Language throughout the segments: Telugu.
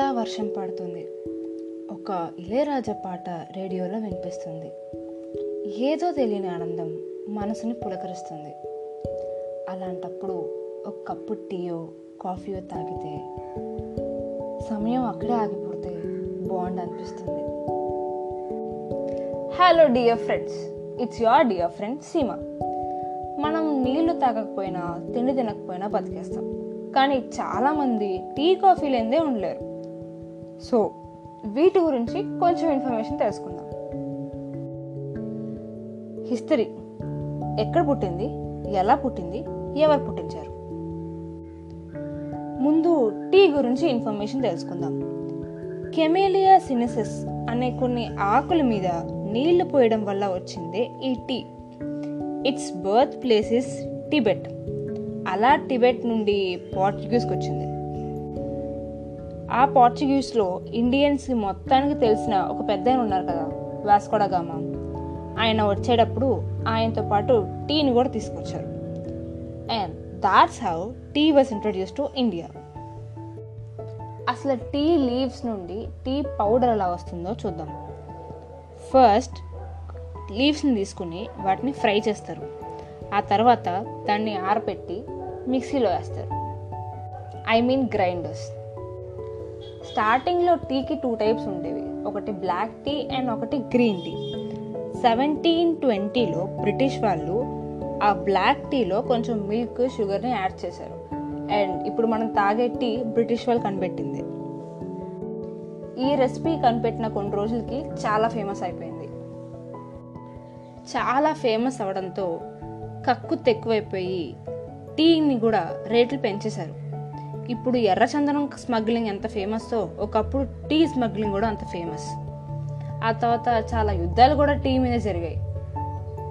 చాలా వర్షం పడుతుంది. ఒక ఇళయరాజా పాట రేడియోలో వినిపిస్తుంది. ఏదో తెలియని ఆనందం మనసుని పులకరిస్తుంది. అలాంటప్పుడు ఒక కప్పు టీయో కాఫీయో తాగితే సమయం అక్కడే ఆగిపోతే బాగుండి అనిపిస్తుంది. Hello dear friends it's your dear friend Seema మనం నీళ్ళు తాగకపోయినా తిండి తినకపోయినా బతికేస్తాం. కానీ చాలామంది టీ కాఫీ లేదే ఉండలేరు. సో వీటి గురించి కొంచెం ఇన్ఫర్మేషన్ తెలుసుకుందాం. హిస్టరీ ఎక్కడ పుట్టింది? ఎలా పుట్టింది? ఎవరు పుట్టించారు? ముందు టీ గురించి ఇన్ఫర్మేషన్ తెలుసుకుందాం. కెమేలియా సినిసిస్ అనే కొన్ని ఆకుల మీద నీళ్ళు పోయడం వల్ల వచ్చిందే ఈ tea. It's birth place is Tibet అలా టిబెట్ నుండి పోర్చుగీస్కి వచ్చింది. ఆ పోర్చుగీస్లో ఇండియన్స్కి మొత్తానికి తెలిసిన ఒక పెద్ద ఉన్నారు కదా వాస్కోడగామా ఆయన వచ్చేటప్పుడు ఆయనతో పాటు టీని కూడా తీసుకొచ్చారు. And that's how tea was introduced to India అసలు టీ లీవ్స్ నుండి టీ పౌడర్ ఎలా వస్తుందో చూద్దాం. ఫస్ట్ లీవ్స్ని తీసుకుని వాటిని ఫ్రై చేస్తారు. ఆ తర్వాత దాన్ని ఆరపెట్టి మిక్సీలో వేస్తారు. ఐ మీన్ గ్రైండర్స్ స్టార్టింగ్లో టీకి టూ టైప్స్ ఉండేవి. ఒకటి బ్లాక్ టీ అండ్ ఒకటి గ్రీన్ టీ సెవెంటీన్ ట్వంటీలో బ్రిటిష్ వాళ్ళు ఆ బ్లాక్ టీలో కొంచెం మిల్క్ షుగర్ని యాడ్ చేశారు. అండ్ ఇప్పుడు మనం తాగే టీ బ్రిటిష్ వాళ్ళు కనిపెట్టింది. ఈ రెసిపీ కనిపెట్టిన కొన్ని రోజులకి చాలా ఫేమస్ అయిపోయింది. చాలా ఫేమస్ అవడంతో కక్కు తెక్కువైపోయి టీని కూడా రేట్లు పెంచేశారు. ఇప్పుడు ఎర్రచందనం స్మగ్లింగ్ ఎంత ఫేమస్తో ఒకప్పుడు టీ స్మగ్లింగ్ కూడా అంత ఫేమస్. ఆ తర్వాత చాలా యుద్ధాలు కూడా టీ మీద జరిగాయి.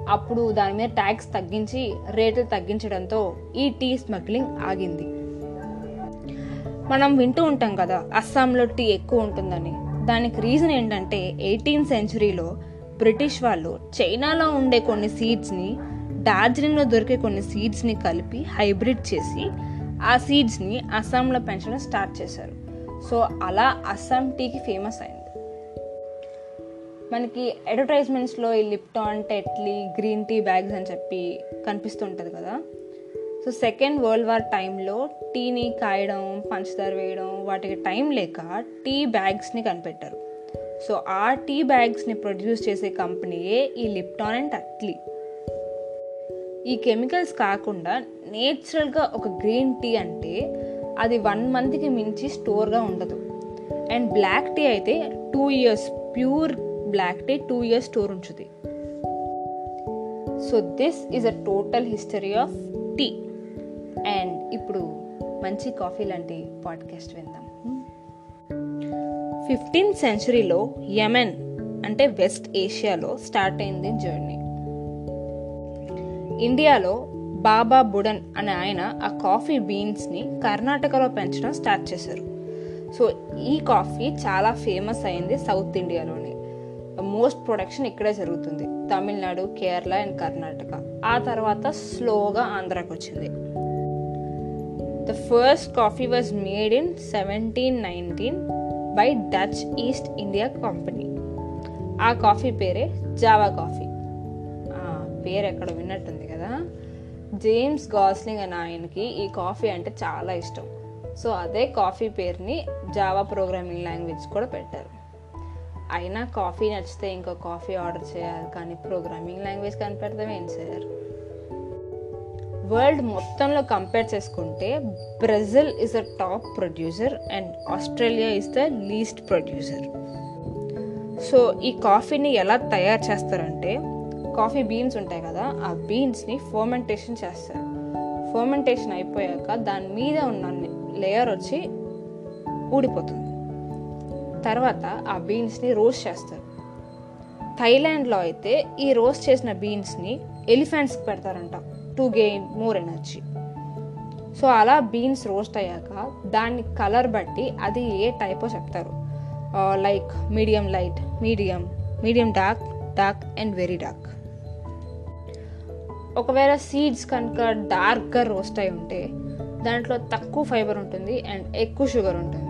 అప్పుడు దాని మీద ట్యాక్స్ తగ్గించి రేట్లు తగ్గించడంతో ఈ టీ స్మగ్లింగ్ ఆగింది. మనం వింటూ ఉంటాం కదా అస్సాంలో టీ ఎక్కువ ఉంటుందని. దానికి రీజన్ ఏంటంటే ఎయిటీన్త్ సెంచురీలో బ్రిటిష్ వాళ్ళు చైనాలో ఉండే కొన్ని సీడ్స్ని డార్జిలింగ్లో దొరికే కొన్ని సీడ్స్ని కలిపి హైబ్రిడ్ చేసి ఆ సీడ్స్ని అస్సాంలో పెంచడం స్టార్ట్ చేశారు. సో అలా అస్సాం టీకి ఫేమస్ అయింది. మనకి అడ్వర్టైజ్మెంట్స్లో ఈ Lipton Tetley green tea bags అని చెప్పి కనిపిస్తుంటుంది కదా. సో సెకండ్ వరల్డ్ వార్ టైంలో టీని కాయడం పంచదార వేయడం వాటికి టైం లేక టీ బ్యాగ్స్ని కనిపెట్టారు. సో ఆ టీ బ్యాగ్స్ని ప్రొడ్యూస్ చేసే కంపెనీయే ఈ లిప్టాన్ అండ్ టట్లీ. ఈ కెమికల్స్ కాకుండా నేచురల్గా ఒక గ్రీన్ టీ అంటే అది వన్ మంత్కి మించి స్టోర్గా ఉండదు. అండ్ బ్లాక్ టీ అయితే two years pure black tea two years store ఉంచుది so this is a total history of tea. And ఇప్పుడు మంచి కాఫీ లాంటి పాడ్కాస్ట్ విందాం. ఫిఫ్టీన్త్ సెంచరీలో యమెన్ అంటే వెస్ట్ ఏషియాలో స్టార్ట్ అయింది జర్నీ. ఇండియాలో బాబా బుడన్ అనే ఆయన ఆ కాఫీ బీన్స్ని కర్ణాటకలో పెంచడం స్టార్ట్ చేశారు. సో ఈ కాఫీ చాలా ఫేమస్ అయింది సౌత్ ఇండియాలోని. మోస్ట్ ప్రొడక్షన్ ఇక్కడే జరుగుతుంది. తమిళనాడు కేరళ అండ్ కర్ణాటక. ఆ తర్వాత స్లోగా ఆంధ్రాకి వచ్చింది. The first coffee was made in seventeen nineteen by Dutch East India Company ఆ కాఫీ పేరే జావా కాఫీ పేరు ఎక్కడ విన్నట్టుంది కదా? జేమ్స్ గాస్లింగ్ అనే ఆయనకి ఈ కాఫీ అంటే చాలా ఇష్టం. సో అదే కాఫీ పేరుని జావా ప్రోగ్రామింగ్ లాంగ్వేజ్ కూడా పెట్టారు. అయినా కాఫీ నచ్చితే ఇంకో కాఫీ ఆర్డర్ చేయాలి కానీ ప్రోగ్రామింగ్ లాంగ్వేజ్ కనిపెడతాం ఏం చేయరు వరల్డ్ మొత్తంలో కంపేర్ చేసుకుంటే Brazil is the top producer and Australia is the least producer so ఈ కాఫీని ఎలా తయారు చేస్తారంటే కాఫీ బీన్స్ ఉంటాయి కదా ఆ బీన్స్ని ఫర్మెంటేషన్ చేస్తారు. ఫర్మెంటేషన్ అయిపోయాక దాని మీద ఉన్న లేయర్ వచ్చి ఊడిపోతుంది. తర్వాత ఆ బీన్స్ని రోస్ట్ చేస్తారు. థైలాండ్లో అయితే ఈ రోస్ట్ చేసిన బీన్స్ని ఎలిఫెంట్స్కి పెడతారంట to gain more energy so అలా బీన్స్ రోస్ట్ అయ్యాక దాన్ని కలర్ బట్టి అది ఏ టైపో చెప్తారు. Like medium light medium medium dark dark and very dark ఒకవేళ సీడ్స్ కనుక డార్క్గా రోస్ట్ అయి ఉంటే దాంట్లో తక్కువ ఫైబర్ ఉంటుంది అండ్ ఎక్కువ షుగర్ ఉంటుంది.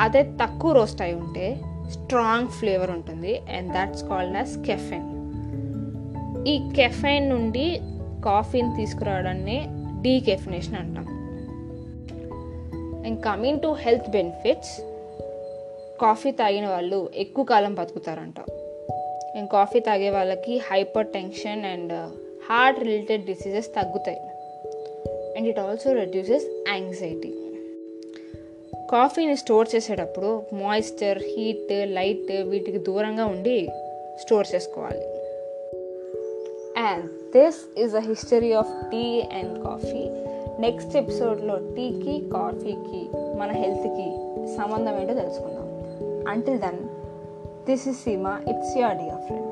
అదే తక్కువ రోస్ట్ అయి ఉంటే స్ట్రాంగ్ ఫ్లేవర్ ఉంటుంది and that's called as caffeine ఈ కెఫైన్ నుండి కాఫీని తీసుకురావడాన్ని డీకెఫినేషన్ అంటాం. And coming to health benefits coffee తాగిన వాళ్ళు ఎక్కువ కాలం బతుకుతారంట. అండ్ కాఫీ తాగే వాళ్ళకి hypertension and heart related diseases తగ్గుతాయి. And it also reduces anxiety. కాఫీని స్టోర్ చేసేటప్పుడు మాయిశ్చర్ హీట్ లైట్ వీటికి దూరంగా ఉండి స్టోర్ చేసుకోవాలి. And this is a history of tea and coffee. Next ఎపిసోడ్లో టీకి కాఫీకి మన హెల్త్కి సంబంధం ఏంటో తెలుసుకుందాం. Until then this is Seema it's your dear friend